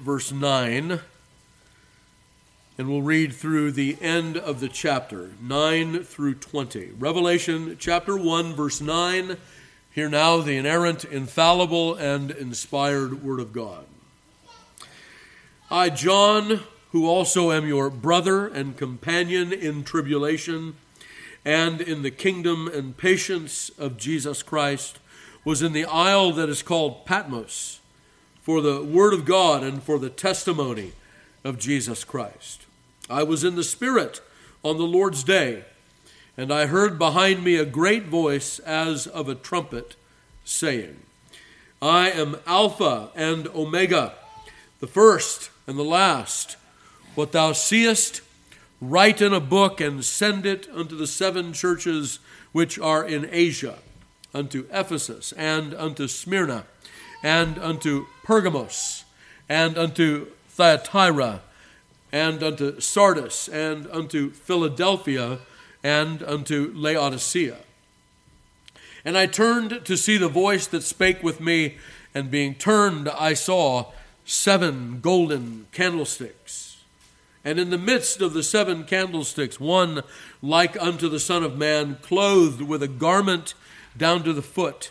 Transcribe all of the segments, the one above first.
verse 9, and we'll read through the end of the chapter, 9 through 20. Revelation chapter 1, verse 9. Hear now the inerrant, infallible, and inspired Word of God. I, John, who also am your brother and companion in tribulation and in the kingdom and patience of Jesus Christ, was in the isle that is called Patmos for the Word of God and for the testimony of Jesus Christ. I was in the Spirit on the Lord's day, and I heard behind me a great voice as of a trumpet saying, I am Alpha and Omega, the first and the last. What thou seest, write in a book and send it unto the seven churches which are in Asia, unto Ephesus and unto Smyrna and unto Pergamos, and unto Thyatira, and unto Sardis, and unto Philadelphia, and unto Laodicea. And I turned to see the voice that spake with me, and being turned, I saw seven golden candlesticks. And in the midst of the seven candlesticks, one like unto the Son of Man, clothed with a garment down to the foot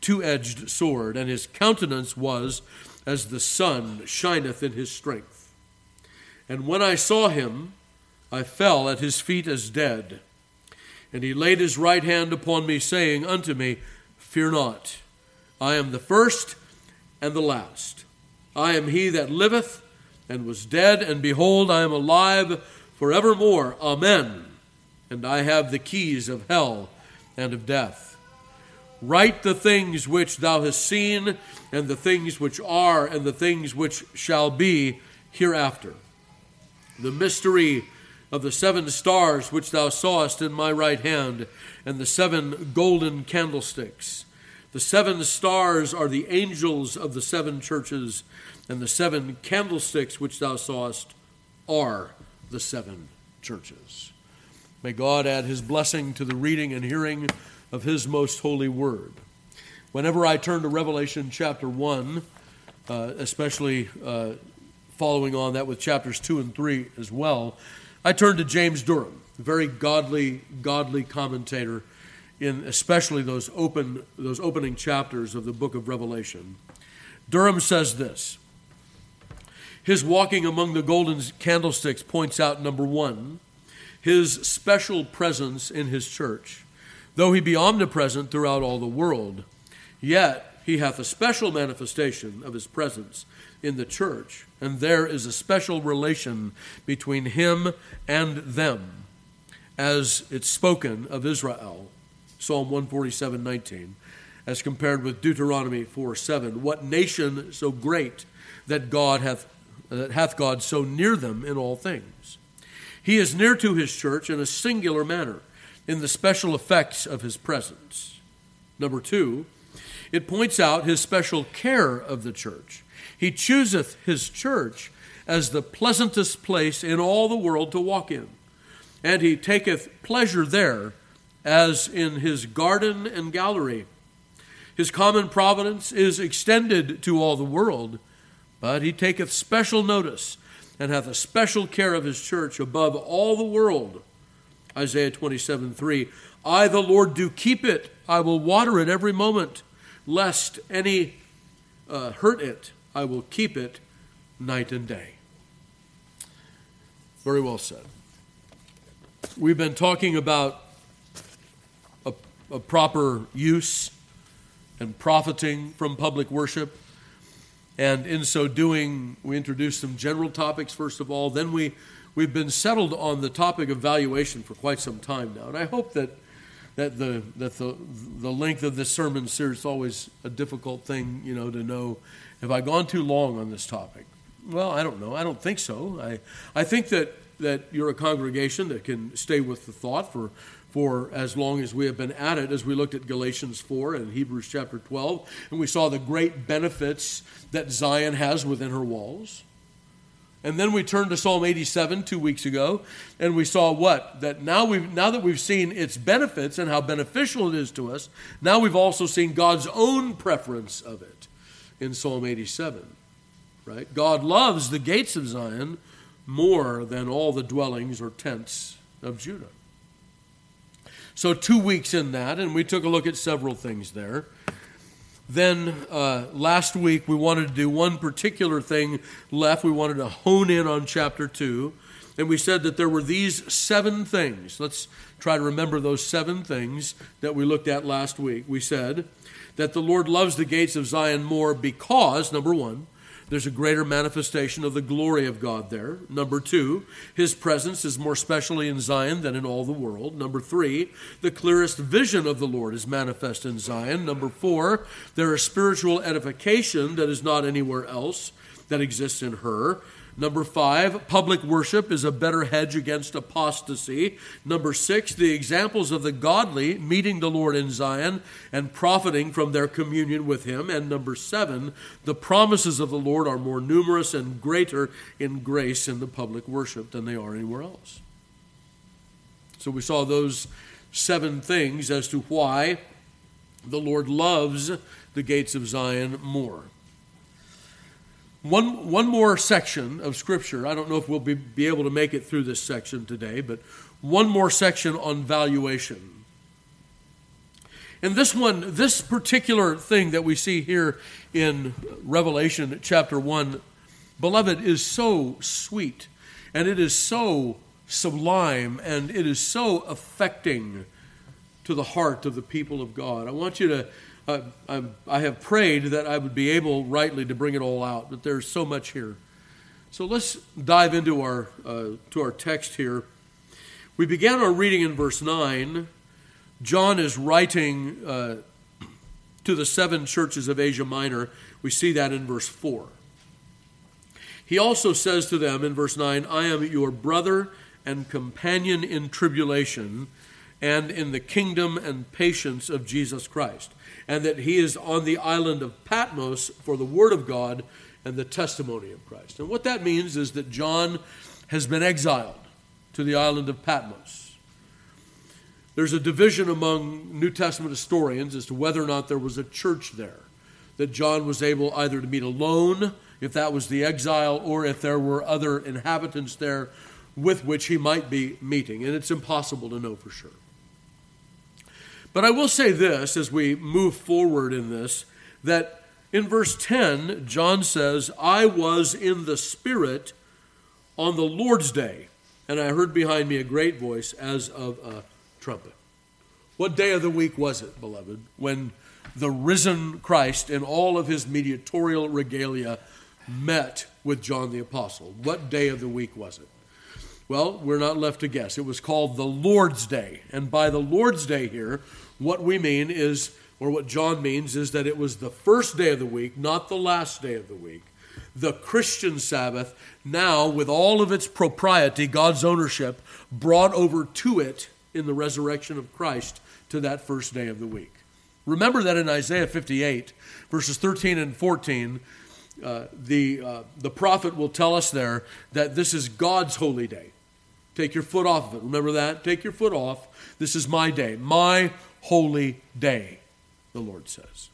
two edged sword, and his countenance was as the sun shineth in his strength. And when I saw him, I fell at his feet as dead. And he laid his right hand upon me, saying unto me, Fear not, I am the first and the last. I am he that liveth and was dead, and behold, I am alive forevermore. Amen. And I have the keys of hell and of death. Write the things which thou hast seen, and the things which are, and the things which shall be hereafter. The mystery of the seven stars which thou sawest in my right hand, and the seven golden candlesticks. The seven stars are the angels of the seven churches, and the seven candlesticks which thou sawest are the seven churches. May God add his blessing to the reading and hearing of His most holy word. Whenever I turn to Revelation chapter 1, uh, especially uh, following on that with chapters 2 and 3 as well, I turn to James Durham, a very godly, godly commentator in especially those open those opening chapters of the book of Revelation. Durham says this. His walking among the golden candlesticks points out number 1, his special presence in his church. Though he be omnipresent throughout all the world, yet he hath a special manifestation of his presence in the church, and there is a special relation between him and them, as it's spoken of Israel, Psalm 147 19, as compared with Deuteronomy 4 7. What nation so great that God hath that hath God so near them in all things? He is near to his church in a singular manner in the special effects of his presence. Number two, it points out his special care of the church. He chooseth his church as the pleasantest place in all the world to walk in, and he taketh pleasure there as in his garden and gallery. His common providence is extended to all the world, but he taketh special notice and hath a special care of his church above all the world Isaiah 27 3. I, the Lord, do keep it. I will water it every moment, lest any uh, hurt it. I will keep it night and day. Very well said. We've been talking about a, a proper use and profiting from public worship. And in so doing, we introduced some general topics, first of all. Then we we've been settled on the topic of valuation for quite some time now, and I hope that that the that the the length of this sermon series is always a difficult thing, you know, to know. Have I gone too long on this topic? Well, I don't know. I don't think so. I, I think that, that you're a congregation that can stay with the thought for, for as long as we have been at it, as we looked at Galatians 4 and Hebrews chapter 12, and we saw the great benefits that Zion has within her walls. And then we turned to Psalm 87 two weeks ago, and we saw what? That now, we've, now that we've seen its benefits and how beneficial it is to us, now we've also seen God's own preference of it in Psalm 87. Right? God loves the gates of Zion more than all the dwellings or tents of Judah. So, two weeks in that, and we took a look at several things there. Then uh, last week we wanted to do one particular thing left. We wanted to hone in on chapter 2. And we said that there were these seven things. Let's try to remember those seven things that we looked at last week. We said that the Lord loves the gates of Zion more because, number one, there's a greater manifestation of the glory of God there. Number two, his presence is more specially in Zion than in all the world. Number three, the clearest vision of the Lord is manifest in Zion. Number four, there is spiritual edification that is not anywhere else that exists in her. Number five, public worship is a better hedge against apostasy. Number six, the examples of the godly meeting the Lord in Zion and profiting from their communion with Him. And number seven, the promises of the Lord are more numerous and greater in grace in the public worship than they are anywhere else. So we saw those seven things as to why the Lord loves the gates of Zion more. One, one more section of Scripture. I don't know if we'll be, be able to make it through this section today, but one more section on valuation. And this one, this particular thing that we see here in Revelation chapter 1, beloved, is so sweet and it is so sublime and it is so affecting to the heart of the people of God. I want you to I, I have prayed that I would be able rightly to bring it all out, but there's so much here. So let's dive into our, uh, to our text here. We began our reading in verse 9. John is writing uh, to the seven churches of Asia Minor. We see that in verse 4. He also says to them in verse 9, I am your brother and companion in tribulation and in the kingdom and patience of Jesus Christ and that he is on the island of Patmos for the word of God and the testimony of Christ. And what that means is that John has been exiled to the island of Patmos. There's a division among New Testament historians as to whether or not there was a church there, that John was able either to meet alone, if that was the exile, or if there were other inhabitants there with which he might be meeting. And it's impossible to know for sure. But I will say this as we move forward in this that in verse 10, John says, I was in the Spirit on the Lord's day, and I heard behind me a great voice as of a trumpet. What day of the week was it, beloved, when the risen Christ in all of his mediatorial regalia met with John the Apostle? What day of the week was it? Well, we're not left to guess. It was called the Lord's Day. And by the Lord's Day here, what we mean is, or what John means, is that it was the first day of the week, not the last day of the week. The Christian Sabbath, now with all of its propriety, God's ownership, brought over to it in the resurrection of Christ to that first day of the week. Remember that in Isaiah 58, verses 13 and 14, uh, the, uh, the prophet will tell us there that this is God's holy day. Take your foot off of it. Remember that? Take your foot off. This is my day, my holy day, the Lord says.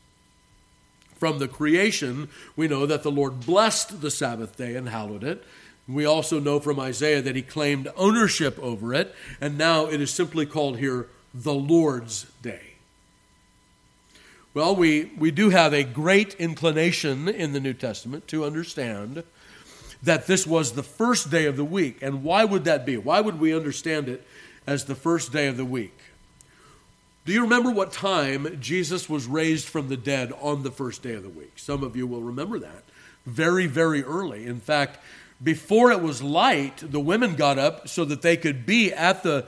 From the creation, we know that the Lord blessed the Sabbath day and hallowed it. We also know from Isaiah that he claimed ownership over it, and now it is simply called here the Lord's day. Well, we, we do have a great inclination in the New Testament to understand that this was the first day of the week. And why would that be? Why would we understand it as the first day of the week? Do you remember what time Jesus was raised from the dead on the first day of the week? Some of you will remember that. Very, very early. In fact, before it was light, the women got up so that they could be at the,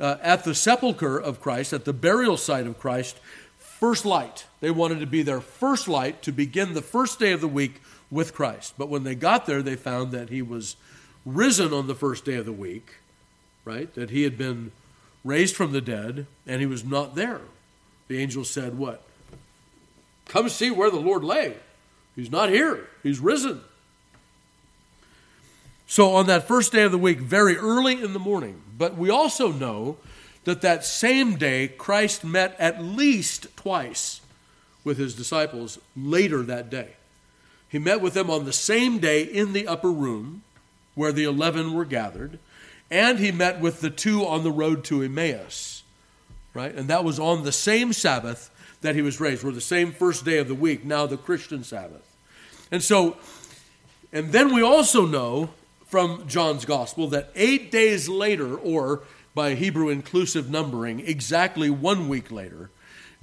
uh, at the sepulchre of Christ, at the burial site of Christ, first light. They wanted to be there first light to begin the first day of the week with Christ. But when they got there, they found that he was risen on the first day of the week, right? That he had been raised from the dead, and he was not there. The angel said, What? Come see where the Lord lay. He's not here, he's risen. So, on that first day of the week, very early in the morning, but we also know that that same day, Christ met at least twice with his disciples later that day. He met with them on the same day in the upper room where the eleven were gathered, and he met with the two on the road to Emmaus, right? And that was on the same Sabbath that he was raised, or the same first day of the week, now the Christian Sabbath. And so, and then we also know from John's gospel that eight days later, or by Hebrew inclusive numbering, exactly one week later,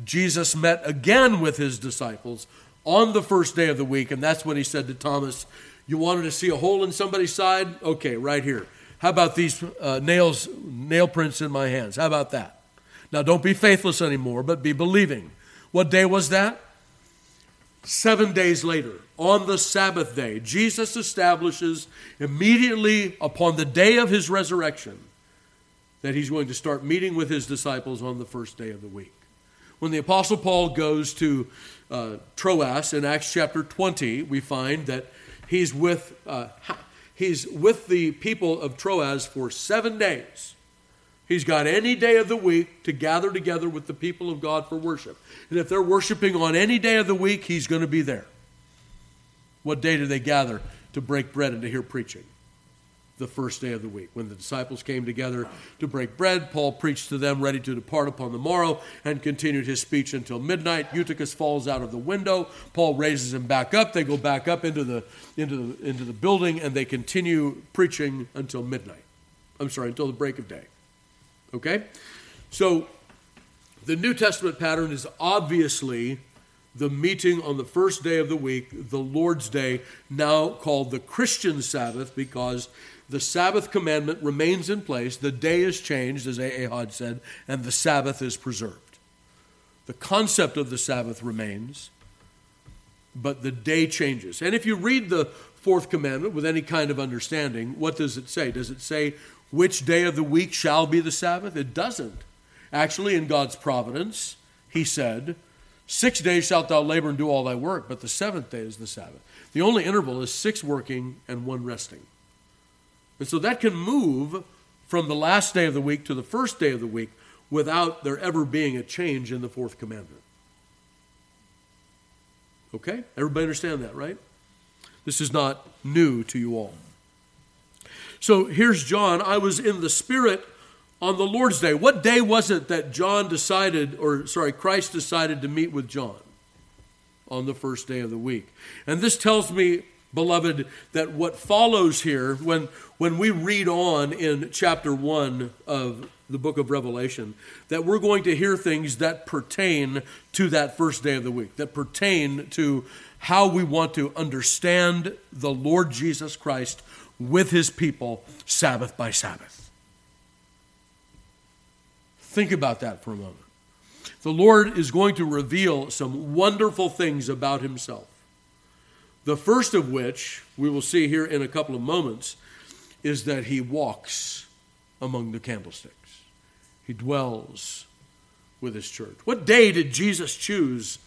Jesus met again with his disciples on the first day of the week, and that's when he said to Thomas, You wanted to see a hole in somebody's side? Okay, right here. How about these uh, nails, nail prints in my hands? How about that? Now, don't be faithless anymore, but be believing. What day was that? Seven days later, on the Sabbath day, Jesus establishes immediately upon the day of his resurrection that he's going to start meeting with his disciples on the first day of the week. When the Apostle Paul goes to uh, Troas in Acts chapter 20, we find that he's with, uh, he's with the people of Troas for seven days. He's got any day of the week to gather together with the people of God for worship. And if they're worshiping on any day of the week, he's going to be there. What day do they gather to break bread and to hear preaching? The first day of the week. When the disciples came together to break bread, Paul preached to them, ready to depart upon the morrow, and continued his speech until midnight. Eutychus falls out of the window. Paul raises him back up. They go back up into the, into the, into the building, and they continue preaching until midnight. I'm sorry, until the break of day. Okay? So the New Testament pattern is obviously the meeting on the first day of the week, the Lord's Day, now called the Christian Sabbath because the Sabbath commandment remains in place, the day is changed, as Ahad said, and the Sabbath is preserved. The concept of the Sabbath remains, but the day changes. And if you read the fourth commandment with any kind of understanding, what does it say? Does it say which day of the week shall be the Sabbath? It doesn't. Actually, in God's providence, He said, Six days shalt thou labor and do all thy work, but the seventh day is the Sabbath. The only interval is six working and one resting. And so that can move from the last day of the week to the first day of the week without there ever being a change in the fourth commandment. Okay? Everybody understand that, right? This is not new to you all. So here's John. I was in the Spirit on the Lord's Day. What day was it that John decided, or sorry, Christ decided to meet with John? On the first day of the week. And this tells me beloved, that what follows here, when, when we read on in chapter 1 of the book of Revelation, that we're going to hear things that pertain to that first day of the week, that pertain to how we want to understand the Lord Jesus Christ with his people, Sabbath by Sabbath. Think about that for a moment. The Lord is going to reveal some wonderful things about himself. The first of which we will see here in a couple of moments is that he walks among the candlesticks. He dwells with his church. What day did Jesus choose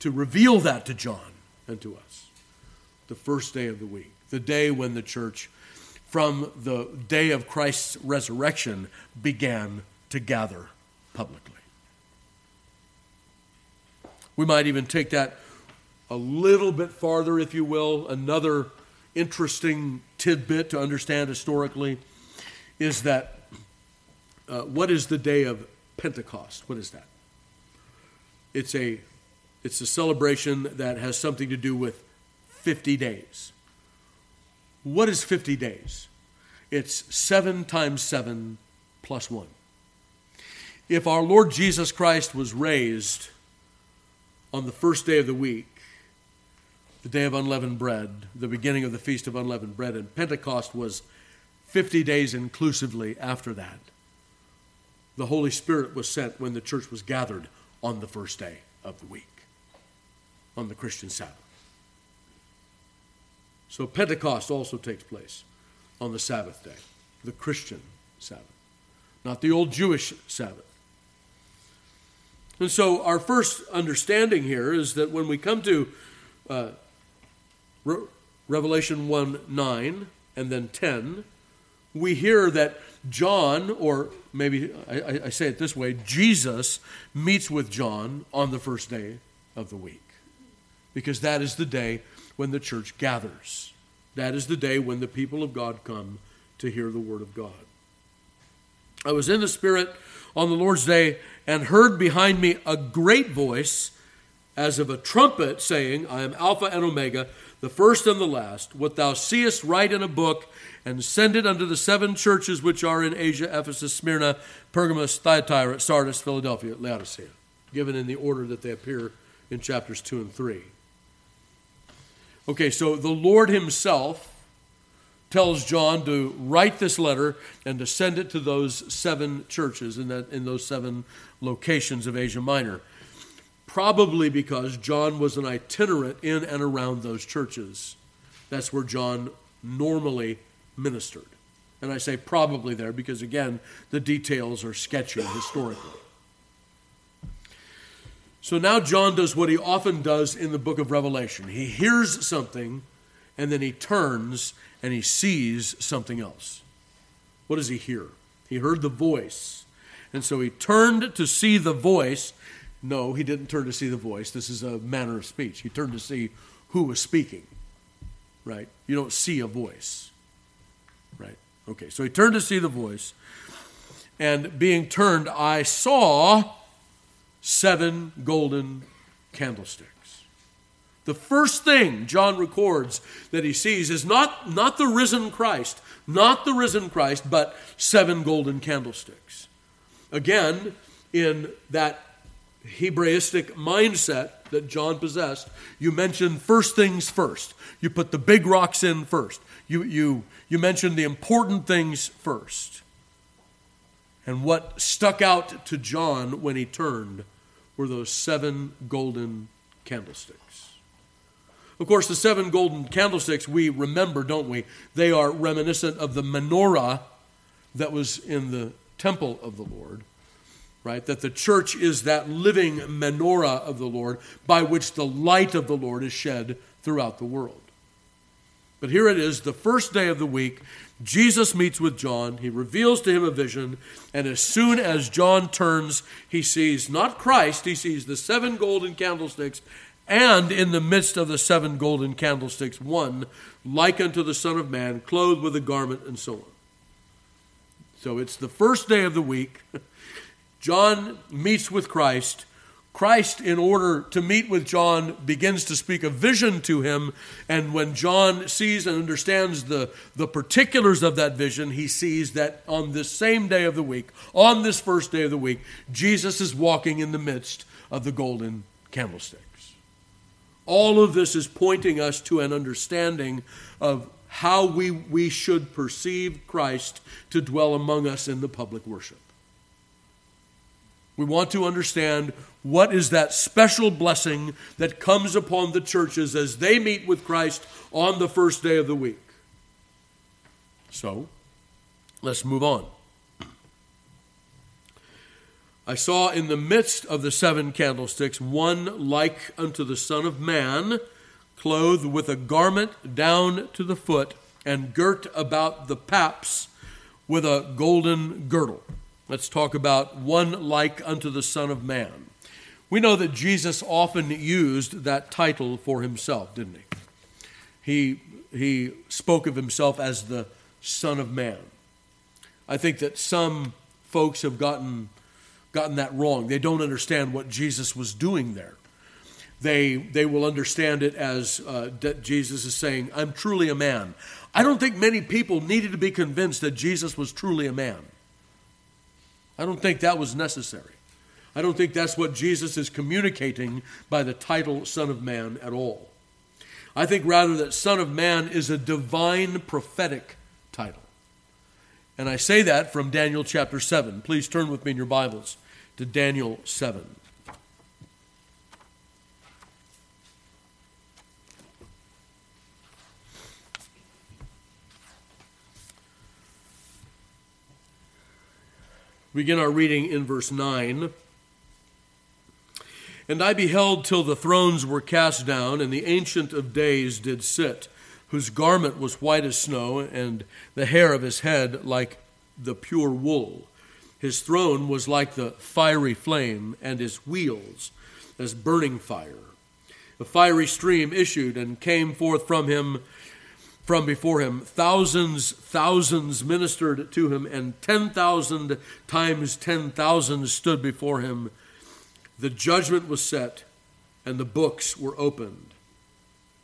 to reveal that to John and to us? The first day of the week, the day when the church, from the day of Christ's resurrection, began to gather publicly. We might even take that a little bit farther, if you will, another interesting tidbit to understand historically is that uh, what is the day of Pentecost? What is that? It's a it's a celebration that has something to do with 50 days. What is 50 days? It's 7 times 7 plus 1. If our Lord Jesus Christ was raised on the first day of the week, the day of unleavened bread, the beginning of the feast of unleavened bread, and Pentecost was 50 days inclusively after that. The Holy Spirit was sent when the church was gathered on the first day of the week, on the Christian Sabbath. So Pentecost also takes place on the Sabbath day, the Christian Sabbath, not the old Jewish Sabbath. And so our first understanding here is that when we come to uh, Re- Revelation 1 9 and then 10, we hear that John, or maybe I, I, say it this way, Jesus meets with John on the first day of the week. Because that is the day when the church gathers. That is the day when the people of God come to hear the word of God. I was in the Spirit on the Lord's day and heard behind me a great voice as of a trumpet saying, I am Alpha and Omega, the first and the last. What thou seest, write in a book and send it unto the seven churches which are in Asia Ephesus, Smyrna, Pergamos, Thyatira, Sardis, Philadelphia, Laodicea, given in the order that they appear in chapters 2 and 3. Okay, so the Lord Himself tells John to write this letter and to send it to those seven churches in, that, in those seven locations of Asia Minor. Probably because John was an itinerant in and around those churches. That's where John normally ministered. And I say probably there because, again, the details are sketchy historically. So now John does what he often does in the book of Revelation. He hears something and then he turns and he sees something else. What does he hear? He heard the voice. And so he turned to see the voice. No, he didn't turn to see the voice. This is a manner of speech. He turned to see who was speaking, right? You don't see a voice. Right. Okay, so he turned to see the voice. And being turned, I saw seven golden candlesticks. The first thing John records that he sees is not, not the risen Christ, not the risen Christ, but seven golden candlesticks. Again, in that Hebraistic mindset that John possessed, you mention first things first. You put the big rocks in first. You, you, you mentioned the important things first. And what stuck out to John when he turned were those seven golden candlesticks. Of course, the seven golden candlesticks we remember, don't we? They are reminiscent of the menorah that was in the temple of the Lord right? That the church is that living menorah of the Lord by which the light of the Lord is shed throughout the world. But here it is, the first day of the week. Jesus meets with John. He reveals to him a vision. And as soon as John turns, he sees not Christ, he sees the seven golden candlesticks. And in the midst of the seven golden candlesticks, one like unto the Son of Man, clothed with a garment, and so on. So it's the first day of the week. John meets with Christ. Christ, in order to meet with John, begins to speak a vision to him. And when John sees and understands the, the particulars of that vision, he sees that on this same day of the week, on this first day of the week, Jesus is walking in the midst of the golden candlesticks. All of this is pointing us to an understanding of how we, we should perceive Christ to dwell among us in the public worship. We want to understand what is that special blessing that comes upon the churches as they meet with Christ on the first day of the week. So, let's move on. I saw in the midst of the seven candlesticks one like unto the Son of Man, clothed with a garment down to the foot, and girt about the paps with a golden girdle. Let's talk about one like unto the Son of Man. We know that Jesus often used that title for himself, didn't he? He, he spoke of himself as the Son of Man. I think that some folks have gotten, gotten that wrong. They don't understand what Jesus was doing there. They, they will understand it as uh, Jesus is saying, I'm truly a man. I don't think many people needed to be convinced that Jesus was truly a man. I don't think that was necessary. I don't think that's what Jesus is communicating by the title Son of Man at all. I think rather that Son of Man is a divine prophetic title. And I say that from Daniel chapter 7. Please turn with me in your Bibles to Daniel 7. Begin our reading in verse 9. And I beheld till the thrones were cast down, and the Ancient of Days did sit, whose garment was white as snow, and the hair of his head like the pure wool. His throne was like the fiery flame, and his wheels as burning fire. A fiery stream issued and came forth from him, from before him. Thousands, thousands ministered to him, and ten thousand times ten thousand stood before him. The judgment was set, and the books were opened.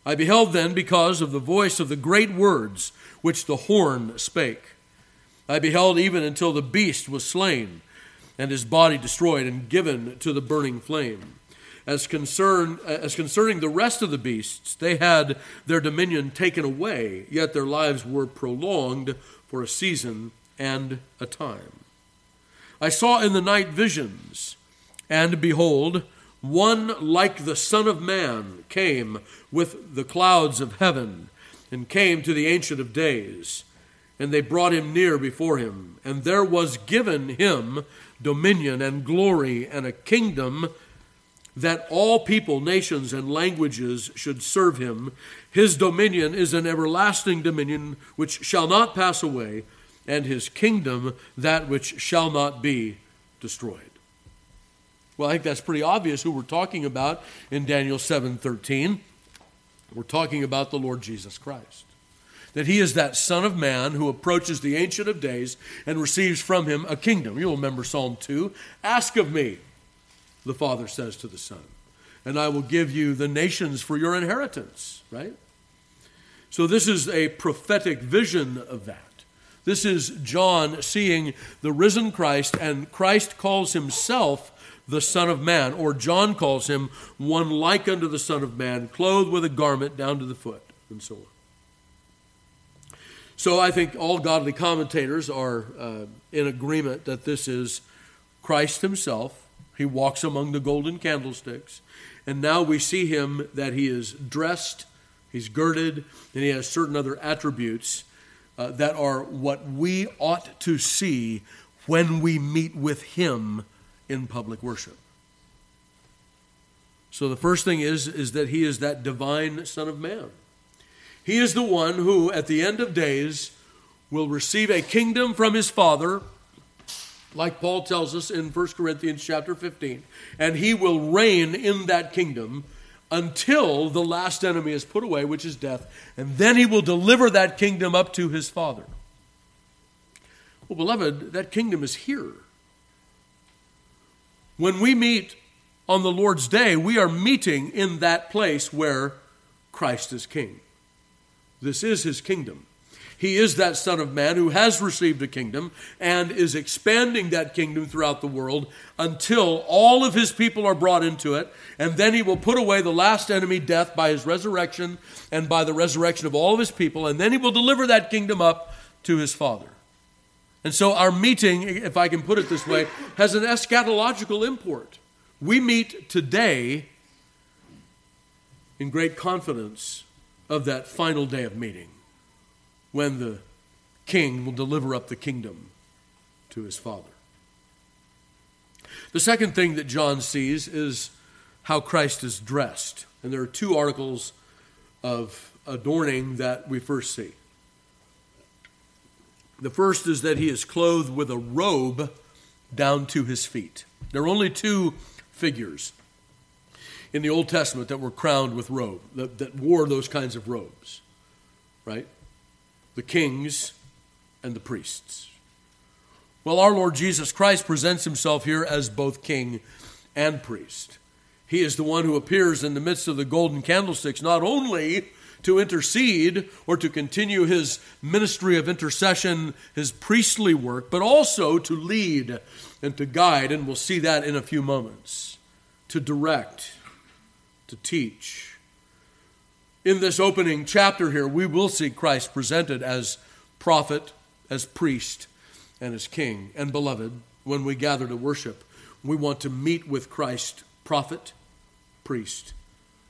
I beheld then because of the voice of the great words which the horn spake. I beheld even until the beast was slain, and his body destroyed and given to the burning flame. As, concern, as concerning the rest of the beasts, they had their dominion taken away, yet their lives were prolonged for a season and a time. I saw in the night visions, and behold, one like the Son of Man came with the clouds of heaven, and came to the Ancient of Days and they brought him near before him. And there was given him dominion and glory and a kingdom that all people, nations, and languages should serve him. His dominion is an everlasting dominion which shall not pass away, and his kingdom that which shall not be destroyed. Well, I think that's pretty obvious who we're talking about in Daniel 7:13. We're talking about the Lord Jesus Christ that he is that Son of Man who approaches the Ancient of Days and receives from him a kingdom. You'll remember Psalm 2 Ask of me, the Father says to the Son, and I will give you the nations for your inheritance, right? So, this is a prophetic vision of that. This is John seeing the risen Christ, and Christ calls himself the Son of Man, or John calls him one like unto the Son of Man, clothed with a garment down to the foot, and so on. So I think all godly commentators are uh, in agreement that this is Christ himself. He walks among the golden candlesticks. And now we see him that he is dressed, he's girded, and he has certain other attributes uh, that are what we ought to see when we meet with him in public worship. So the first thing is, is that he is that divine Son of Man. He is the one who, at the end of days, will receive a kingdom from his Father, like Paul tells us in 1 Corinthians chapter 15, and he will reign in that kingdom until the last enemy is put away, which is death, and then he will deliver that kingdom up to his Father. Well, beloved, that kingdom is here. When we meet on the Lord's day, we are meeting in that place where Christ is king. This is his kingdom. He is that Son of Man who has received a kingdom and is expanding that kingdom throughout the world until all of his people are brought into it. And then he will put away the last enemy, death, by his resurrection and by the resurrection of all of his people. And then he will deliver that kingdom up to his Father. And so our meeting, if I can put it this way, has an eschatological import. We meet today in great confidence of that final day of meeting when the king will deliver up the kingdom to his father. The second thing that John sees is how Christ is dressed. And there are two articles of adorning that we first see. The first is that he is clothed with a robe down to his feet. There are only two figures in the Old Testament that were crowned with robe, that, that wore those kinds of robes, right? The kings and the priests. Well, our Lord Jesus Christ presents himself here as both king and priest. He is the one who appears in the midst of the golden candlesticks, not only to intercede or to continue his ministry of intercession, his priestly work, but also to lead and to guide, and we'll see that in a few moments, to direct to teach. In this opening chapter here, we will see Christ presented as prophet, as priest, and as king. And beloved, when we gather to worship, we want to meet with Christ, prophet, priest,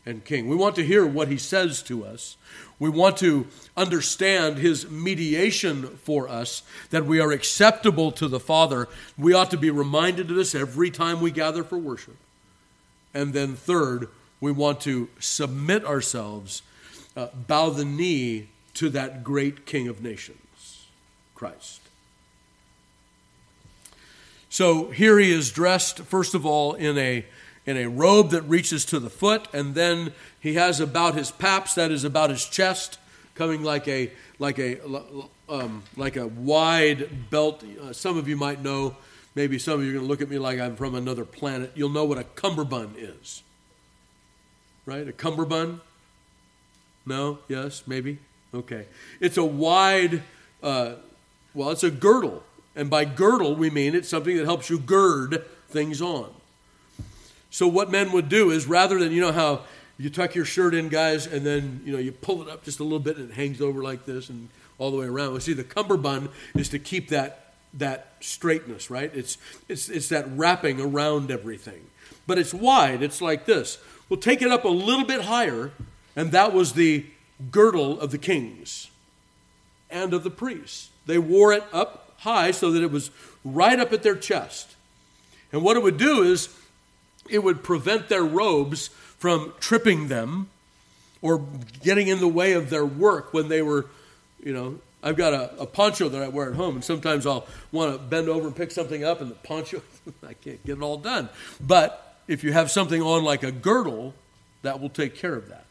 and King. We want to hear what he says to us. We want to understand his mediation for us, that we are acceptable to the Father. We ought to be reminded of this every time we gather for worship. And then, third, we want to submit ourselves, uh, bow the knee to that great King of nations, Christ. So here he is dressed, first of all, in a, in a robe that reaches to the foot, and then he has about his paps, that is about his chest, coming like a, like a, um, like a wide belt. Uh, some of you might know, maybe some of you are going to look at me like I'm from another planet. You'll know what a cummerbund is. Right? A cummerbund? No? Yes? Maybe? Okay. It's a wide, uh, well, it's a girdle and by girdle, we mean it's something that helps you gird things on. So what men would do is rather than, you know, how you tuck your shirt in, guys, and then, you know, you pull it up just a little bit and it hangs over like this and all the way around. Well, see, the cummerbund is to keep that, that straightness, right? It's, it's, it's that wrapping around everything. But it's wide. It's like this. We'll take it up a little bit higher, and that was the girdle of the kings and of the priests. They wore it up high so that it was right up at their chest. And what it would do is it would prevent their robes from tripping them or getting in the way of their work when they were, you know, I've got a, a poncho that I wear at home, and sometimes I'll want to bend over and pick something up, and the poncho, I can't get it all done. But if you have something on like a girdle, that will take care of that.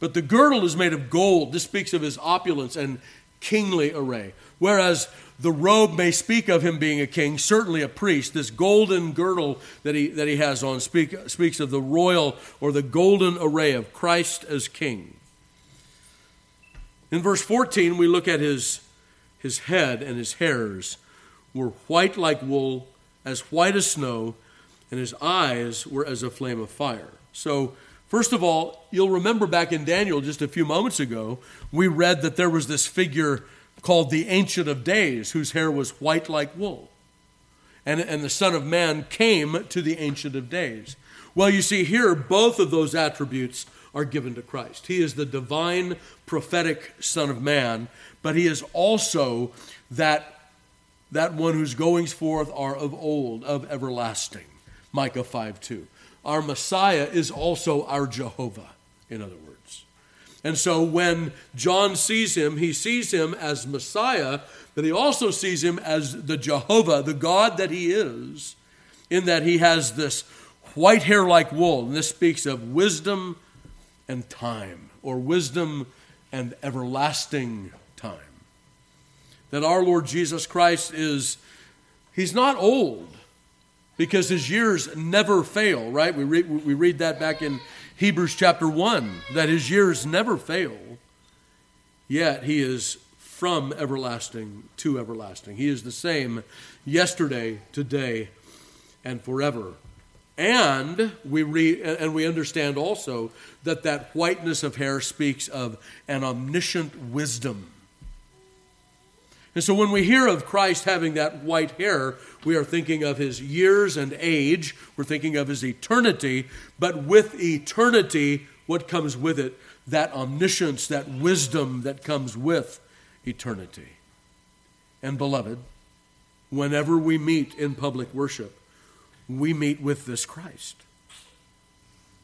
But the girdle is made of gold. This speaks of his opulence and kingly array. Whereas the robe may speak of him being a king, certainly a priest. This golden girdle that he, that he has on speak, speaks of the royal or the golden array of Christ as king. In verse 14, we look at his, his head and his hairs were white like wool, as white as snow, and his eyes were as a flame of fire. So, first of all, you'll remember back in Daniel just a few moments ago, we read that there was this figure called the Ancient of Days, whose hair was white like wool. And, and the Son of Man came to the Ancient of Days. Well, you see, here, both of those attributes are given to Christ. He is the divine prophetic Son of Man, but he is also that, that one whose goings forth are of old, of everlasting. Micah 5 2. Our Messiah is also our Jehovah, in other words. And so when John sees him, he sees him as Messiah, but he also sees him as the Jehovah, the God that he is, in that he has this white hair like wool. And this speaks of wisdom and time, or wisdom and everlasting time. That our Lord Jesus Christ is, he's not old because his years never fail, right? We read, we read that back in Hebrews chapter 1 that his years never fail, yet he is from everlasting to everlasting. He is the same yesterday, today, and forever. And we read, and we understand also that that whiteness of hair speaks of an omniscient wisdom. And so when we hear of Christ having that white hair, we are thinking of his years and age. We're thinking of his eternity. But with eternity, what comes with it? That omniscience, that wisdom that comes with eternity. And beloved, whenever we meet in public worship, we meet with this Christ.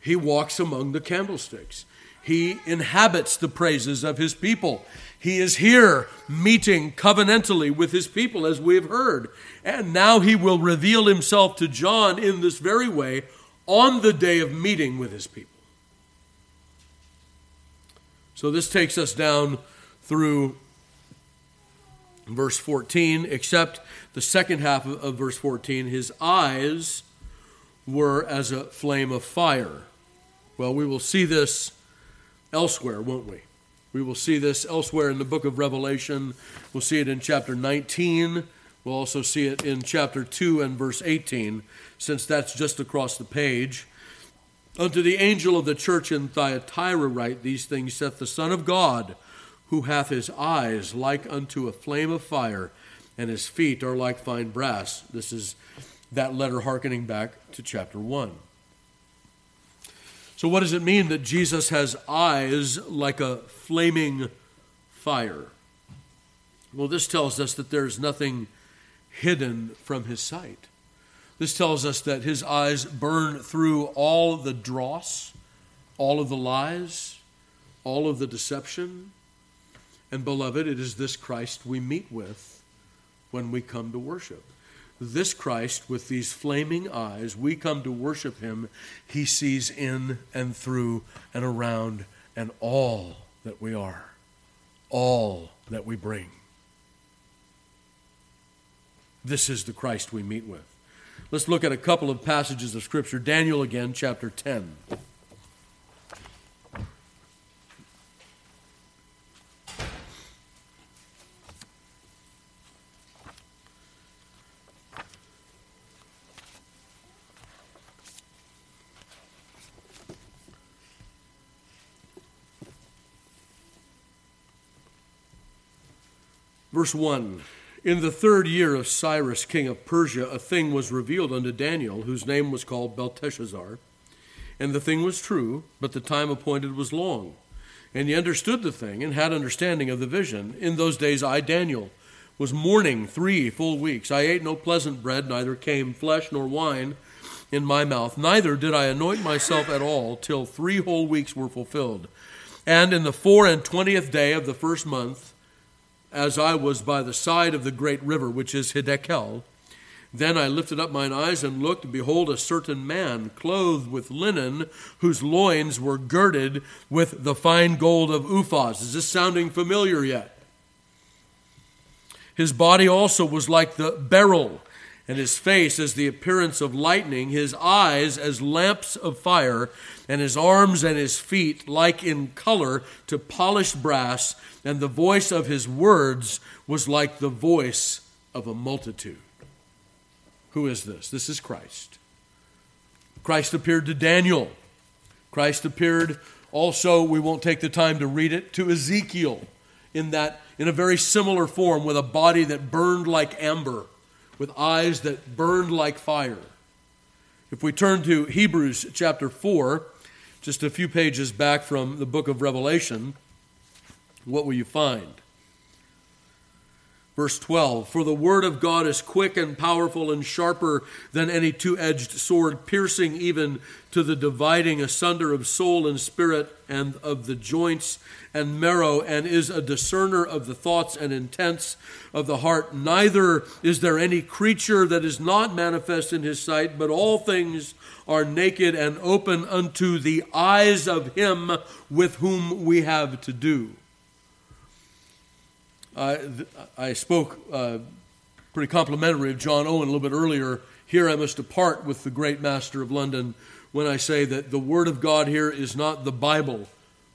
He walks among the candlesticks. He inhabits the praises of his people. He is here meeting covenantally with his people, as we have heard. And now he will reveal himself to John in this very way on the day of meeting with his people. So this takes us down through verse 14, except the second half of verse 14. His eyes were as a flame of fire. Well, we will see this elsewhere, won't we? We will see this elsewhere in the book of Revelation. We'll see it in chapter 19. We'll also see it in chapter 2 and verse 18, since that's just across the page. Unto the angel of the church in Thyatira write, These things saith the Son of God, who hath his eyes like unto a flame of fire, and his feet are like fine brass. This is that letter hearkening back to chapter 1. So, what does it mean that Jesus has eyes like a flaming fire? Well, this tells us that there's nothing hidden from his sight. This tells us that his eyes burn through all the dross, all of the lies, all of the deception. And, beloved, it is this Christ we meet with when we come to worship this Christ with these flaming eyes, we come to worship him. He sees in and through and around and all that we are, all that we bring. This is the Christ we meet with. Let's look at a couple of passages of Scripture. Daniel again, chapter 10. Verse 1 In the third year of Cyrus, king of Persia, a thing was revealed unto Daniel, whose name was called Belteshazzar. And the thing was true, but the time appointed was long. And he understood the thing and had understanding of the vision. In those days, I, Daniel, was mourning three full weeks. I ate no pleasant bread, neither came flesh nor wine in my mouth. Neither did I anoint myself at all till three whole weeks were fulfilled. And in the four and twentieth day of the first month, as I was by the side of the great river, which is Hiddekel. Then I lifted up mine eyes and looked, and behold, a certain man, clothed with linen, whose loins were girded with the fine gold of Uphaz. Is this sounding familiar yet? His body also was like the beryl and his face as the appearance of lightning, his eyes as lamps of fire, and his arms and his feet like in color to polished brass, and the voice of his words was like the voice of a multitude. Who is this? This is Christ. Christ appeared to Daniel. Christ appeared also, we won't take the time to read it, to Ezekiel in that in a very similar form with a body that burned like amber with eyes that burned like fire. If we turn to Hebrews chapter 4, just a few pages back from the book of Revelation, what will you find? Verse 12 For the word of God is quick and powerful and sharper than any two edged sword, piercing even to the dividing asunder of soul and spirit and of the joints and marrow, and is a discerner of the thoughts and intents of the heart. Neither is there any creature that is not manifest in his sight, but all things are naked and open unto the eyes of him with whom we have to do. I, I spoke uh, pretty complimentary of John Owen a little bit earlier. Here I must depart with the great master of London when I say that the Word of God here is not the Bible.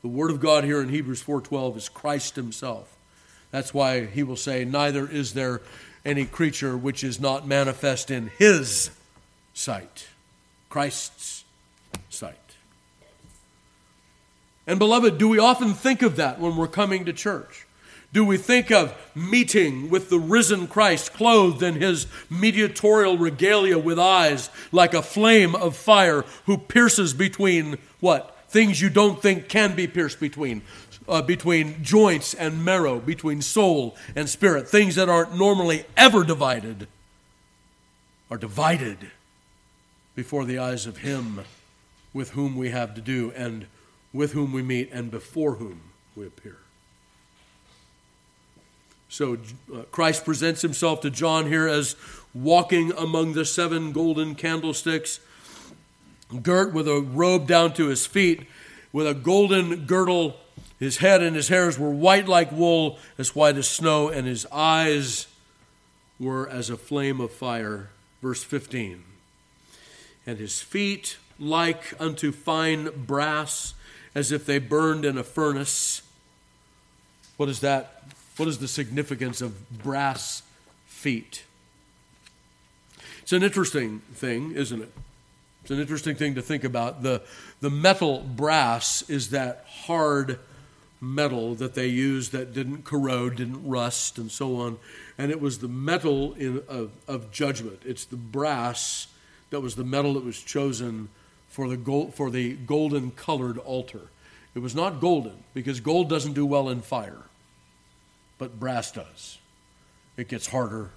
The Word of God here in Hebrews 4.12 is Christ himself. That's why he will say, Neither is there any creature which is not manifest in his sight, Christ's sight. And beloved, do we often think of that when we're coming to church? Do we think of meeting with the risen Christ clothed in his mediatorial regalia with eyes like a flame of fire who pierces between what? Things you don't think can be pierced between. Uh, between joints and marrow, between soul and spirit. Things that aren't normally ever divided are divided before the eyes of Him with whom we have to do and with whom we meet and before whom we appear. So uh, Christ presents himself to John here as walking among the seven golden candlesticks, girt with a robe down to his feet, with a golden girdle. His head and his hairs were white like wool, as white as snow, and his eyes were as a flame of fire. Verse 15. And his feet like unto fine brass, as if they burned in a furnace. What is that? What is the significance of brass feet? It's an interesting thing, isn't it? It's an interesting thing to think about. The, the metal brass is that hard metal that they used that didn't corrode, didn't rust, and so on. And it was the metal in, of, of judgment. It's the brass that was the metal that was chosen for the, gold, for the golden colored altar. It was not golden because gold doesn't do well in fire, but brass does. It gets harder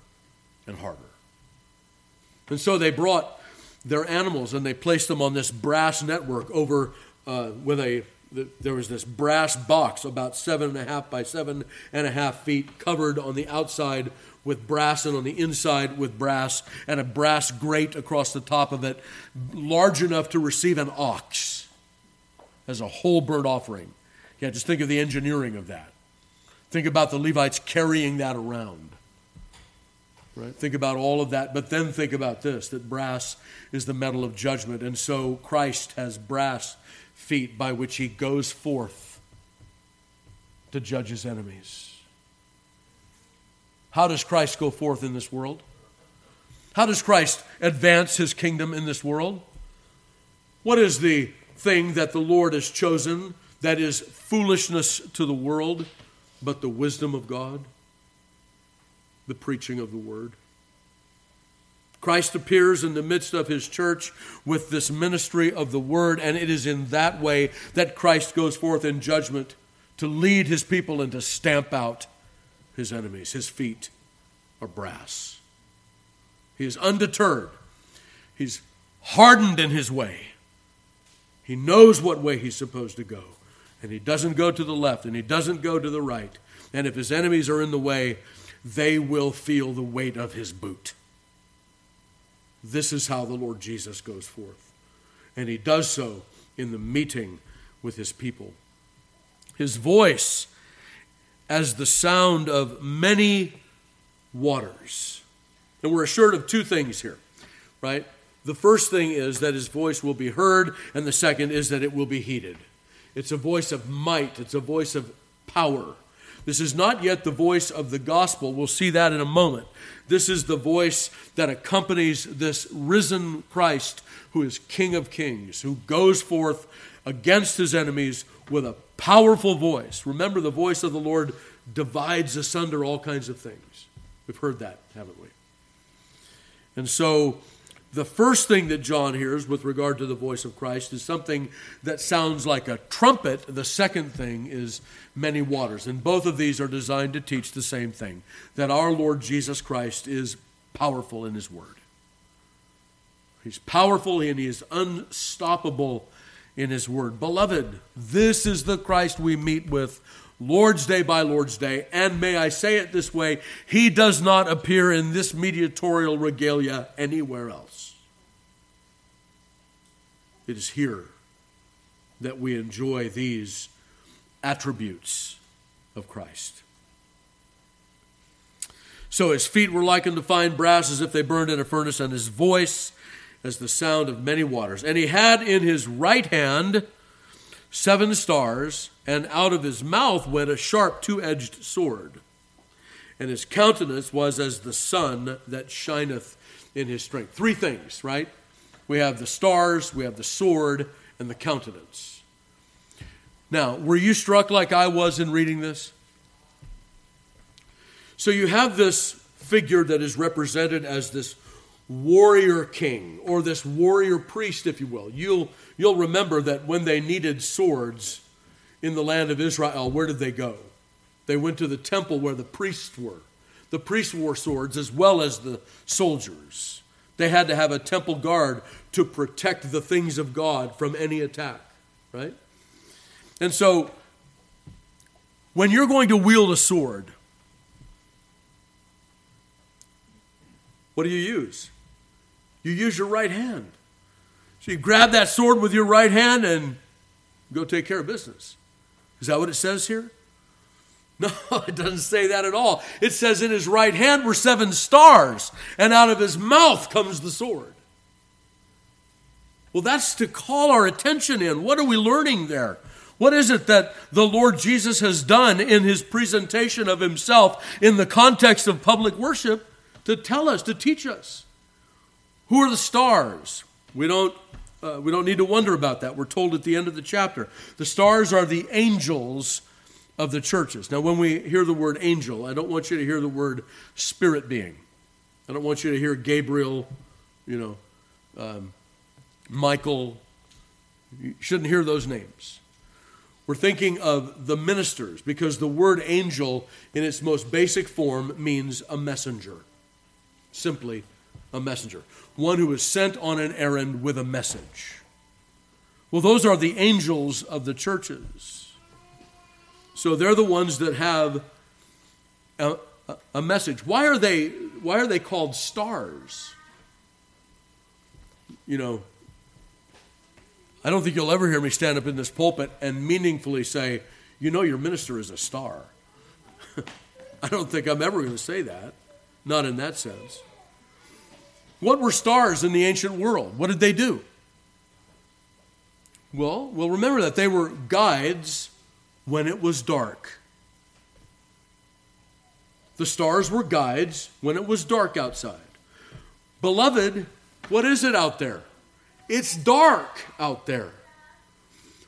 and harder. And so they brought their animals and they placed them on this brass network over uh, with a there was this brass box about seven and a half by seven and a half feet covered on the outside with brass and on the inside with brass and a brass grate across the top of it large enough to receive an ox as a whole burnt offering yeah just think of the engineering of that think about the levites carrying that around Right? Think about all of that, but then think about this that brass is the metal of judgment, and so Christ has brass feet by which he goes forth to judge his enemies. How does Christ go forth in this world? How does Christ advance his kingdom in this world? What is the thing that the Lord has chosen that is foolishness to the world, but the wisdom of God? the preaching of the word. Christ appears in the midst of his church with this ministry of the word, and it is in that way that Christ goes forth in judgment to lead his people and to stamp out his enemies. His feet are brass. He is undeterred, he's hardened in his way. He knows what way he's supposed to go, and he doesn't go to the left and he doesn't go to the right. And if his enemies are in the way, they will feel the weight of his boot. This is how the Lord Jesus goes forth. And he does so in the meeting with his people. His voice as the sound of many waters. And we're assured of two things here, right? The first thing is that his voice will be heard, and the second is that it will be heeded. It's a voice of might, it's a voice of power. This is not yet the voice of the gospel. We'll see that in a moment. This is the voice that accompanies this risen Christ who is King of Kings, who goes forth against his enemies with a powerful voice. Remember, the voice of the Lord divides asunder all kinds of things. We've heard that, haven't we? And so the first thing that John hears with regard to the voice of Christ is something that sounds like a trumpet. The second thing is many waters. And both of these are designed to teach the same thing that our Lord Jesus Christ is powerful in his word. He's powerful and he is unstoppable in his word. Beloved, this is the Christ we meet with Lord's Day by Lord's Day. And may I say it this way, he does not appear in this mediatorial regalia anywhere else. It is here that we enjoy these attributes of Christ. So his feet were likened to fine brass as if they burned in a furnace, and his voice as the sound of many waters. And he had in his right hand seven stars, and out of his mouth went a sharp two edged sword. And his countenance was as the sun that shineth in his strength. Three things, right? We have the stars, we have the sword, and the countenance. Now, were you struck like I was in reading this? So you have this figure that is represented as this warrior king or this warrior priest, if you will. You'll, you'll remember that when they needed swords in the land of Israel, where did they go? They went to the temple where the priests were. The priests wore swords as well as the soldiers. They had to have a temple guard to protect the things of God from any attack, right? And so, when you're going to wield a sword, what do you use? You use your right hand. So you grab that sword with your right hand and go take care of business. Is that what it says here? No, it doesn't say that at all. It says in his right hand were seven stars, and out of his mouth comes the sword. Well, that's to call our attention in. What are we learning there? What is it that the Lord Jesus has done in his presentation of himself in the context of public worship to tell us, to teach us? Who are the stars? We don't, uh, we don't need to wonder about that. We're told at the end of the chapter. The stars are the angels of the churches. Now, when we hear the word angel, I don't want you to hear the word spirit being. I don't want you to hear Gabriel, you know, um, Michael, You shouldn't hear those names. We're thinking of the ministers because the word angel, in its most basic form, means a messenger. Simply a messenger. One who is sent on an errand with a message. Well, those are the angels of the churches. So they're the ones that have a, a message. Why are they why are they called stars? You know, I don't think you'll ever hear me stand up in this pulpit and meaningfully say, you know, your minister is a star. I don't think I'm ever going to say that, not in that sense. What were stars in the ancient world? What did they do? Well, well, remember that they were guides when it was dark. The stars were guides when it was dark outside. Beloved, what is it out there? It's dark out there.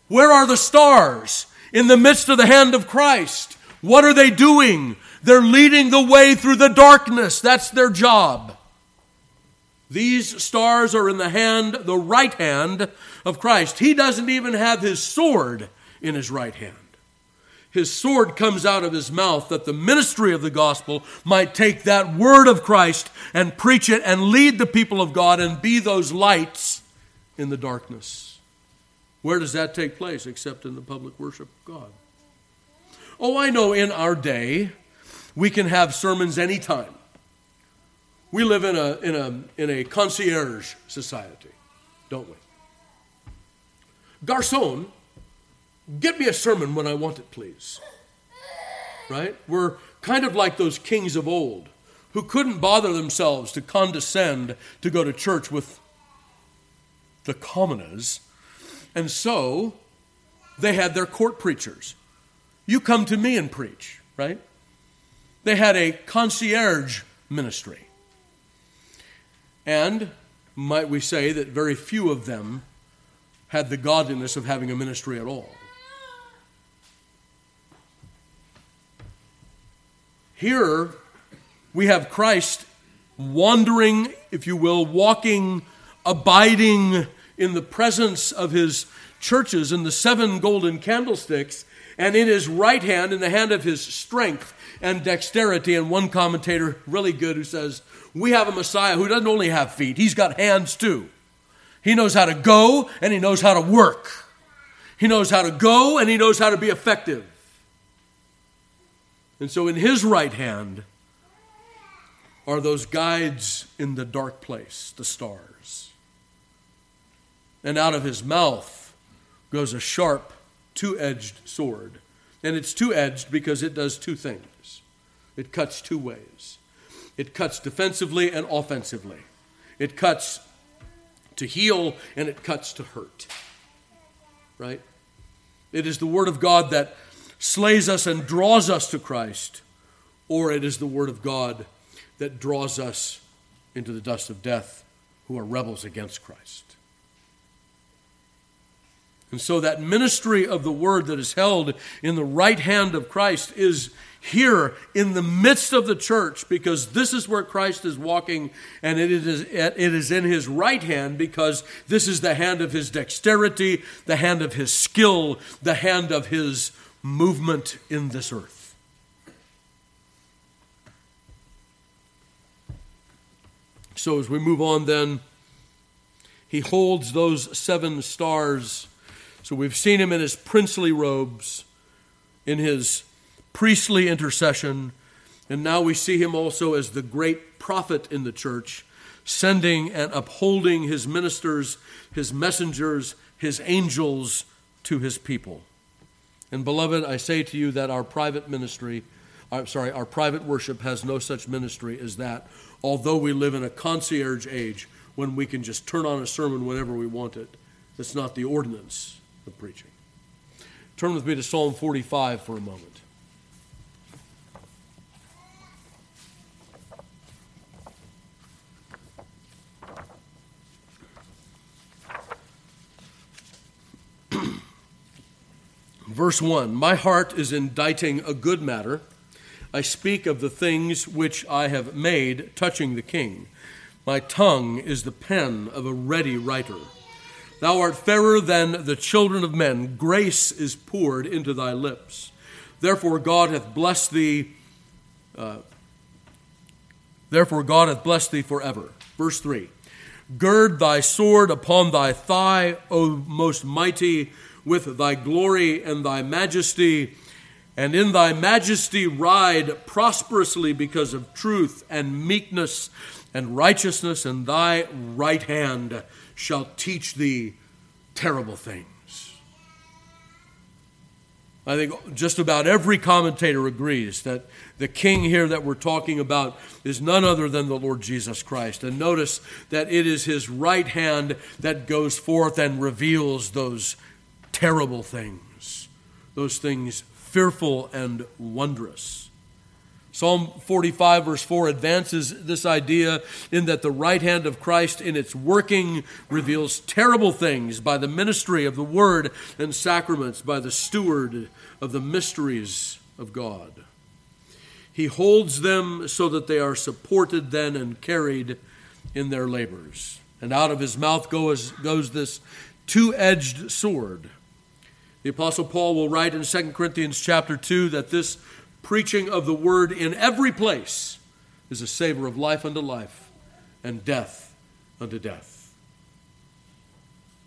Where are the stars? In the midst of the hand of Christ. What are they doing? They're leading the way through the darkness. That's their job. These stars are in the hand, the right hand of Christ. He doesn't even have his sword in his right hand his sword comes out of his mouth that the ministry of the gospel might take that word of Christ and preach it and lead the people of God and be those lights in the darkness. Where does that take place except in the public worship of God? Oh, I know in our day we can have sermons anytime. We live in a, in a, in a concierge society, don't we? Garcon Get me a sermon when I want it, please. Right? We're kind of like those kings of old who couldn't bother themselves to condescend to go to church with the commoners. And so they had their court preachers. You come to me and preach, right? They had a concierge ministry. And might we say that very few of them had the godliness of having a ministry at all. Here we have Christ wandering, if you will, walking, abiding in the presence of his churches in the seven golden candlesticks, and in his right hand, in the hand of his strength and dexterity. And one commentator, really good, who says, We have a Messiah who doesn't only have feet, he's got hands too. He knows how to go and he knows how to work. He knows how to go and he knows how to be effective. And so in his right hand are those guides in the dark place, the stars. And out of his mouth goes a sharp, two edged sword. And it's two edged because it does two things it cuts two ways it cuts defensively and offensively, it cuts to heal and it cuts to hurt. Right? It is the Word of God that slays us and draws us to Christ, or it is the Word of God that draws us into the dust of death who are rebels against Christ. And so that ministry of the Word that is held in the right hand of Christ is here in the midst of the church because this is where Christ is walking and it is, it is in his right hand because this is the hand of his dexterity, the hand of his skill, the hand of his movement in this earth. So, as we move on, then, he holds those seven stars. So, we've seen him in his princely robes, in his priestly intercession, and now we see him also as the great prophet in the church, sending and upholding his ministers, his messengers, his angels to his people. And beloved, I say to you that our private ministry, I'm sorry, our private worship has no such ministry as that, although we live in a concierge age when we can just turn on a sermon whenever we want it. That's not the ordinance of preaching. Turn with me to Psalm 45 for a moment. Verse 1 My heart is inditing a good matter. I speak of the things which I have made touching the king. My tongue is the pen of a ready writer. Thou art fairer than the children of men. Grace is poured into thy lips. Therefore, God hath blessed thee. Uh, therefore, God hath blessed thee forever. Verse 3 Gird thy sword upon thy thigh, O most mighty, with thy glory and thy majesty, and in thy majesty ride prosperously because of truth and meekness and righteousness, and thy right hand shall teach thee terrible things. I think just about every commentator agrees that the king here that we're talking about is none other than the Lord Jesus Christ. And notice that it is his right hand that goes forth and reveals those terrible things, those things fearful and wondrous. Psalm 45, verse 4, advances this idea in that the right hand of Christ, in its working, reveals terrible things by the ministry of the word and sacraments, by the steward of the mysteries of God. He holds them so that they are supported then and carried in their labors. And out of his mouth goes, goes this two edged sword. The Apostle Paul will write in 2 Corinthians chapter 2 that this preaching of the word in every place is a savor of life unto life and death unto death.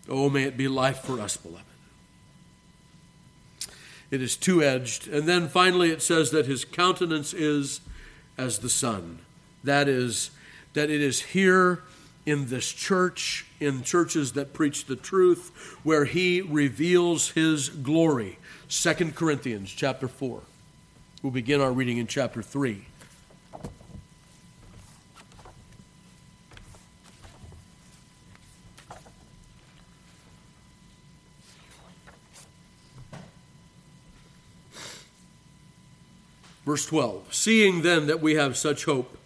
Oh, may it be life for us, beloved. It is two edged. And then finally it says that his countenance is as the sun. That is, that it is here in this church, in churches that preach the truth, where he reveals his glory. 2 Corinthians chapter 4. We'll begin our reading in chapter 3. Verse 12 Seeing then that we have such hope,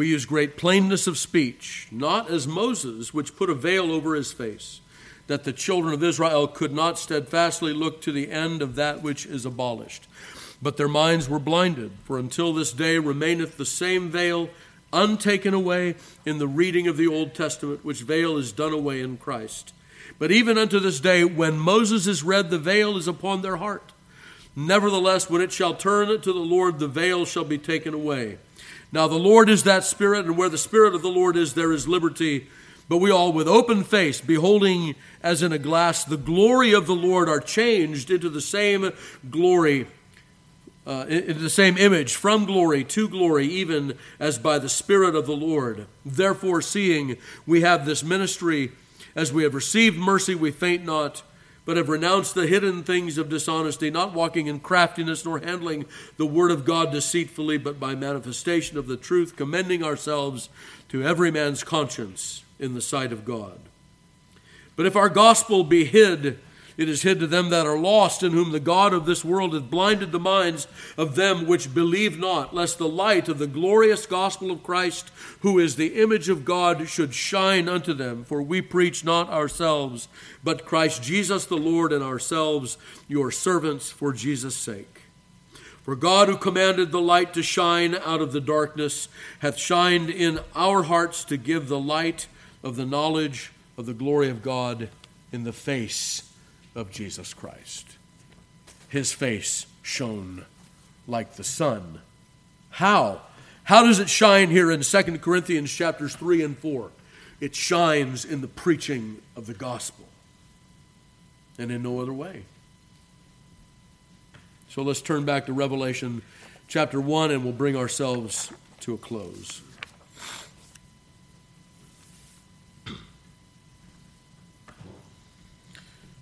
we use great plainness of speech, not as Moses, which put a veil over his face, that the children of Israel could not steadfastly look to the end of that which is abolished. But their minds were blinded, for until this day remaineth the same veil untaken away in the reading of the Old Testament, which veil is done away in Christ. But even unto this day, when Moses is read, the veil is upon their heart. Nevertheless, when it shall turn to the Lord, the veil shall be taken away. Now, the Lord is that Spirit, and where the Spirit of the Lord is, there is liberty. But we all, with open face, beholding as in a glass the glory of the Lord, are changed into the same glory uh, in the same image from glory to glory, even as by the Spirit of the Lord. Therefore, seeing we have this ministry, as we have received mercy, we faint not, but have renounced the hidden things of dishonesty, not walking in craftiness, nor handling the word of God deceitfully, but by manifestation of the truth, commending ourselves to every man's conscience in the sight of God. But if our gospel be hid, it is hid to them that are lost, in whom the God of this world hath blinded the minds of them which believe not, lest the light of the glorious gospel of Christ, who is the image of God, should shine unto them. For we preach not ourselves, but Christ Jesus the Lord, and ourselves your servants for Jesus' sake. For God, who commanded the light to shine out of the darkness, hath shined in our hearts to give the light of the knowledge of the glory of God in the face of Jesus Christ. His face shone like the sun. How? How does it shine here in 2 Corinthians chapters 3 and 4? It shines in the preaching of the gospel and in no other way. So let's turn back to Revelation chapter 1 and we'll bring ourselves to a close.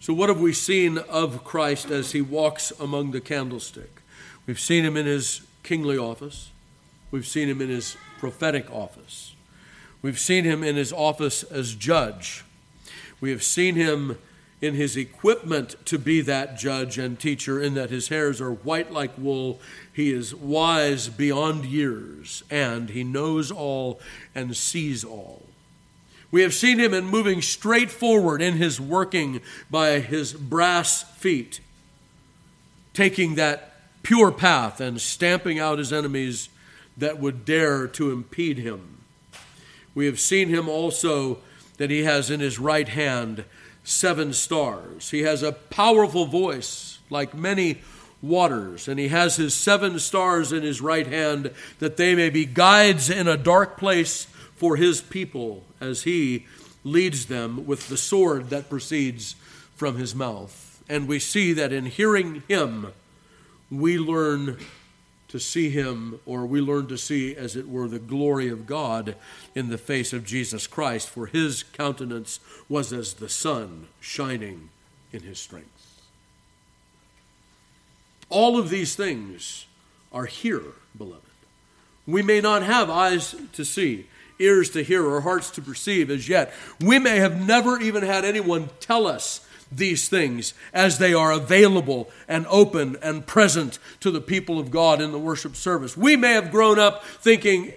So, what have we seen of Christ as he walks among the candlestick? We've seen him in his kingly office, we've seen him in his prophetic office, we've seen him in his office as judge, we have seen him in his equipment to be that judge and teacher, in that his hairs are white like wool. He is wise beyond years, and he knows all and sees all. We have seen him in moving straight forward in his working by his brass feet, taking that pure path and stamping out his enemies that would dare to impede him. We have seen him also that he has in his right hand seven stars. He has a powerful voice like many waters, and he has his seven stars in his right hand that they may be guides in a dark place for his people as he leads them with the sword that proceeds from his mouth. And we see that in hearing him, we learn to see him, or we learn to see, as it were, the glory of God in the face of Jesus Christ, for his countenance was as the sun shining in his strength. All of these things are here, beloved. We may not have eyes to see, ears to hear, or hearts to perceive as yet. We may have never even had anyone tell us these things as they are available and open and present to the people of God in the worship service. We may have grown up thinking,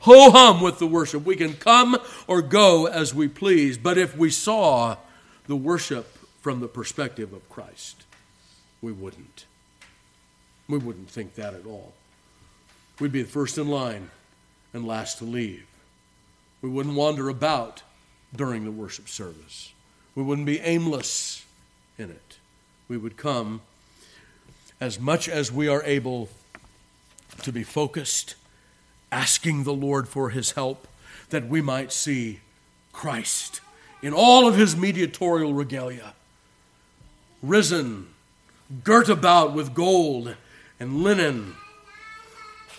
ho hum with the worship. We can come or go as we please. But if we saw the worship from the perspective of Christ, we wouldn't. We wouldn't think that at all. We'd be the first in line and last to leave. We wouldn't wander about during the worship service. We wouldn't be aimless in it. We would come as much as we are able to be focused, asking the Lord for his help, that we might see Christ in all of his mediatorial regalia, risen, girt about with gold and linen,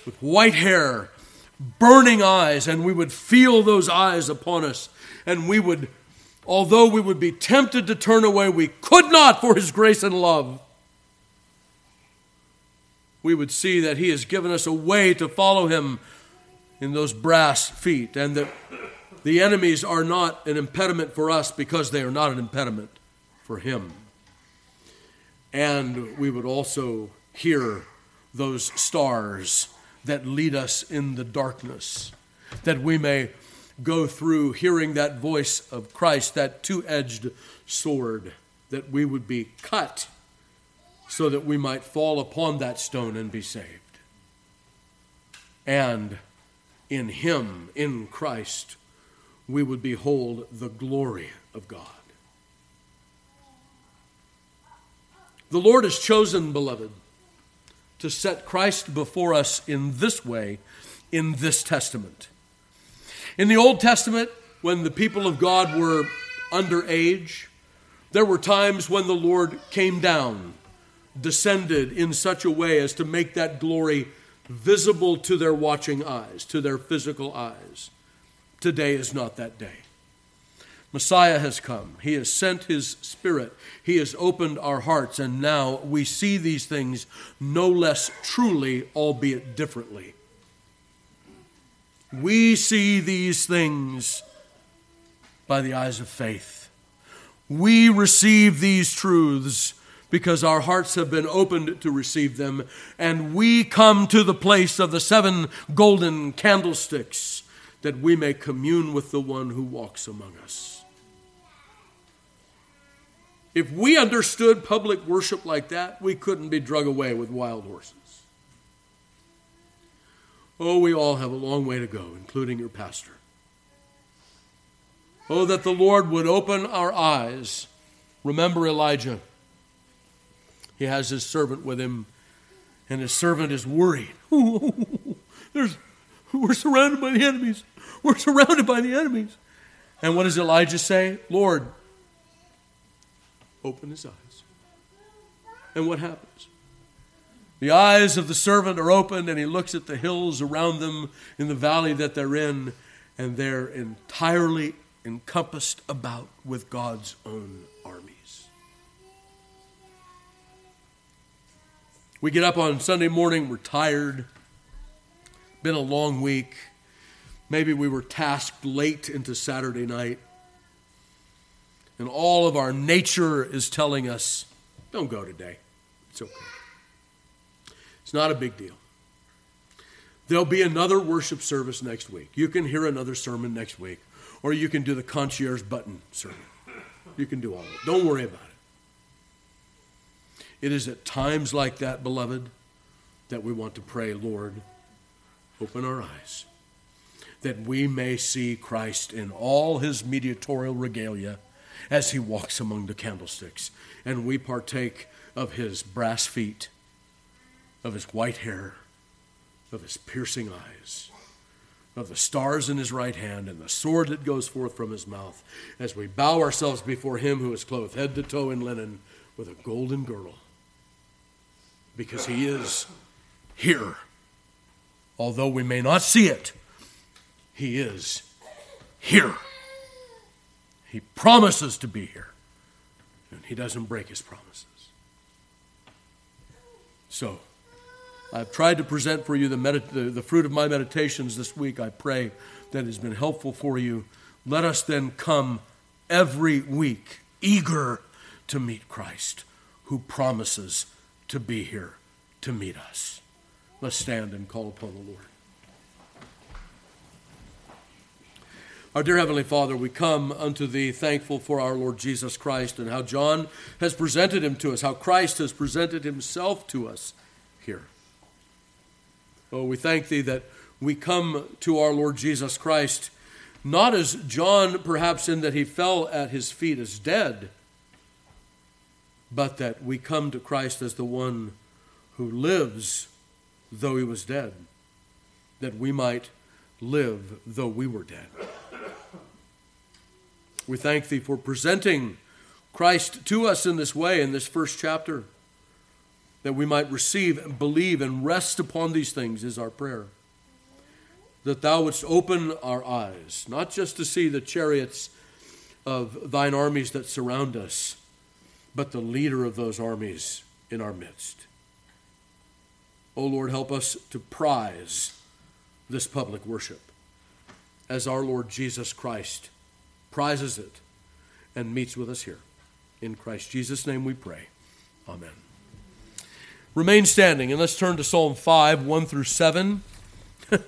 with white hair, burning eyes, and we would feel those eyes upon us, and we would although we would be tempted to turn away, we could not for his grace and love. We would see that he has given us a way to follow him in those brass feet, and that the enemies are not an impediment for us because they are not an impediment for him. And we would also hear those stars that lead us in the darkness, that we may go through hearing that voice of Christ, that two edged sword, that we would be cut so that we might fall upon that stone and be saved. And in Him, in Christ, we would behold the glory of God. The Lord has chosen, beloved, to set Christ before us in this way in this testament. In the Old Testament, when the people of God were underage, there were times when the Lord came down, descended in such a way as to make that glory visible to their watching eyes, to their physical eyes. Today is not that day. Messiah has come. He has sent His Spirit. He has opened our hearts, and now we see these things no less truly, albeit differently. We see these things by the eyes of faith. We receive these truths because our hearts have been opened to receive them, and we come to the place of the seven golden candlesticks that we may commune with the one who walks among us. If we understood public worship like that, we couldn't be drug away with wild horses. Oh, we all have a long way to go, including your pastor. Oh, that the Lord would open our eyes. Remember Elijah. He has his servant with him, and his servant is worried. There's, we're surrounded by the enemies. We're surrounded by the enemies. And what does Elijah say? Lord, open his eyes. And what happens? The eyes of the servant are opened, and he looks at the hills around them in the valley that they're in, and they're entirely encompassed about with God's own armies. We get up on Sunday morning, we're tired, been a long week. Maybe we were tasked late into Saturday night. And all of our nature is telling us, don't go today. It's okay. It's not a big deal. There'll be another worship service next week. You can hear another sermon next week, or you can do the concierge button sermon. You can do all of it. Don't worry about it. It is at times like that, beloved, that we want to pray, Lord, open our eyes, that we may see Christ in all his mediatorial regalia, as he walks among the candlesticks, and we partake of his brass feet, of his white hair, of his piercing eyes, of the stars in his right hand, and the sword that goes forth from his mouth, as we bow ourselves before him who is clothed head to toe in linen with a golden girdle, because he is here. Although we may not see it, he is here. He promises to be here, and he doesn't break his promises. So, I've tried to present for you the, medit- the, the fruit of my meditations this week. I pray that it has been helpful for you. Let us then come every week eager to meet Christ, who promises to be here to meet us. Let's stand and call upon the Lord. Our dear Heavenly Father, we come unto Thee thankful for our Lord Jesus Christ and how John has presented Him to us, how Christ has presented Himself to us here. Oh, we thank Thee that we come to our Lord Jesus Christ not as John, perhaps, in that he fell at His feet as dead, but that we come to Christ as the one who lives though He was dead, that we might live though we were dead. We thank thee for presenting Christ to us in this way in this first chapter, that we might receive and believe and rest upon these things, is our prayer. That thou wouldst open our eyes, not just to see the chariots of thine armies that surround us, but the leader of those armies in our midst. O oh Lord, help us to prize this public worship as our Lord Jesus Christ prizes it, and meets with us here. In Christ Jesus' name we pray. Amen. Remain standing, and let's turn to Psalm 5 1 through 7.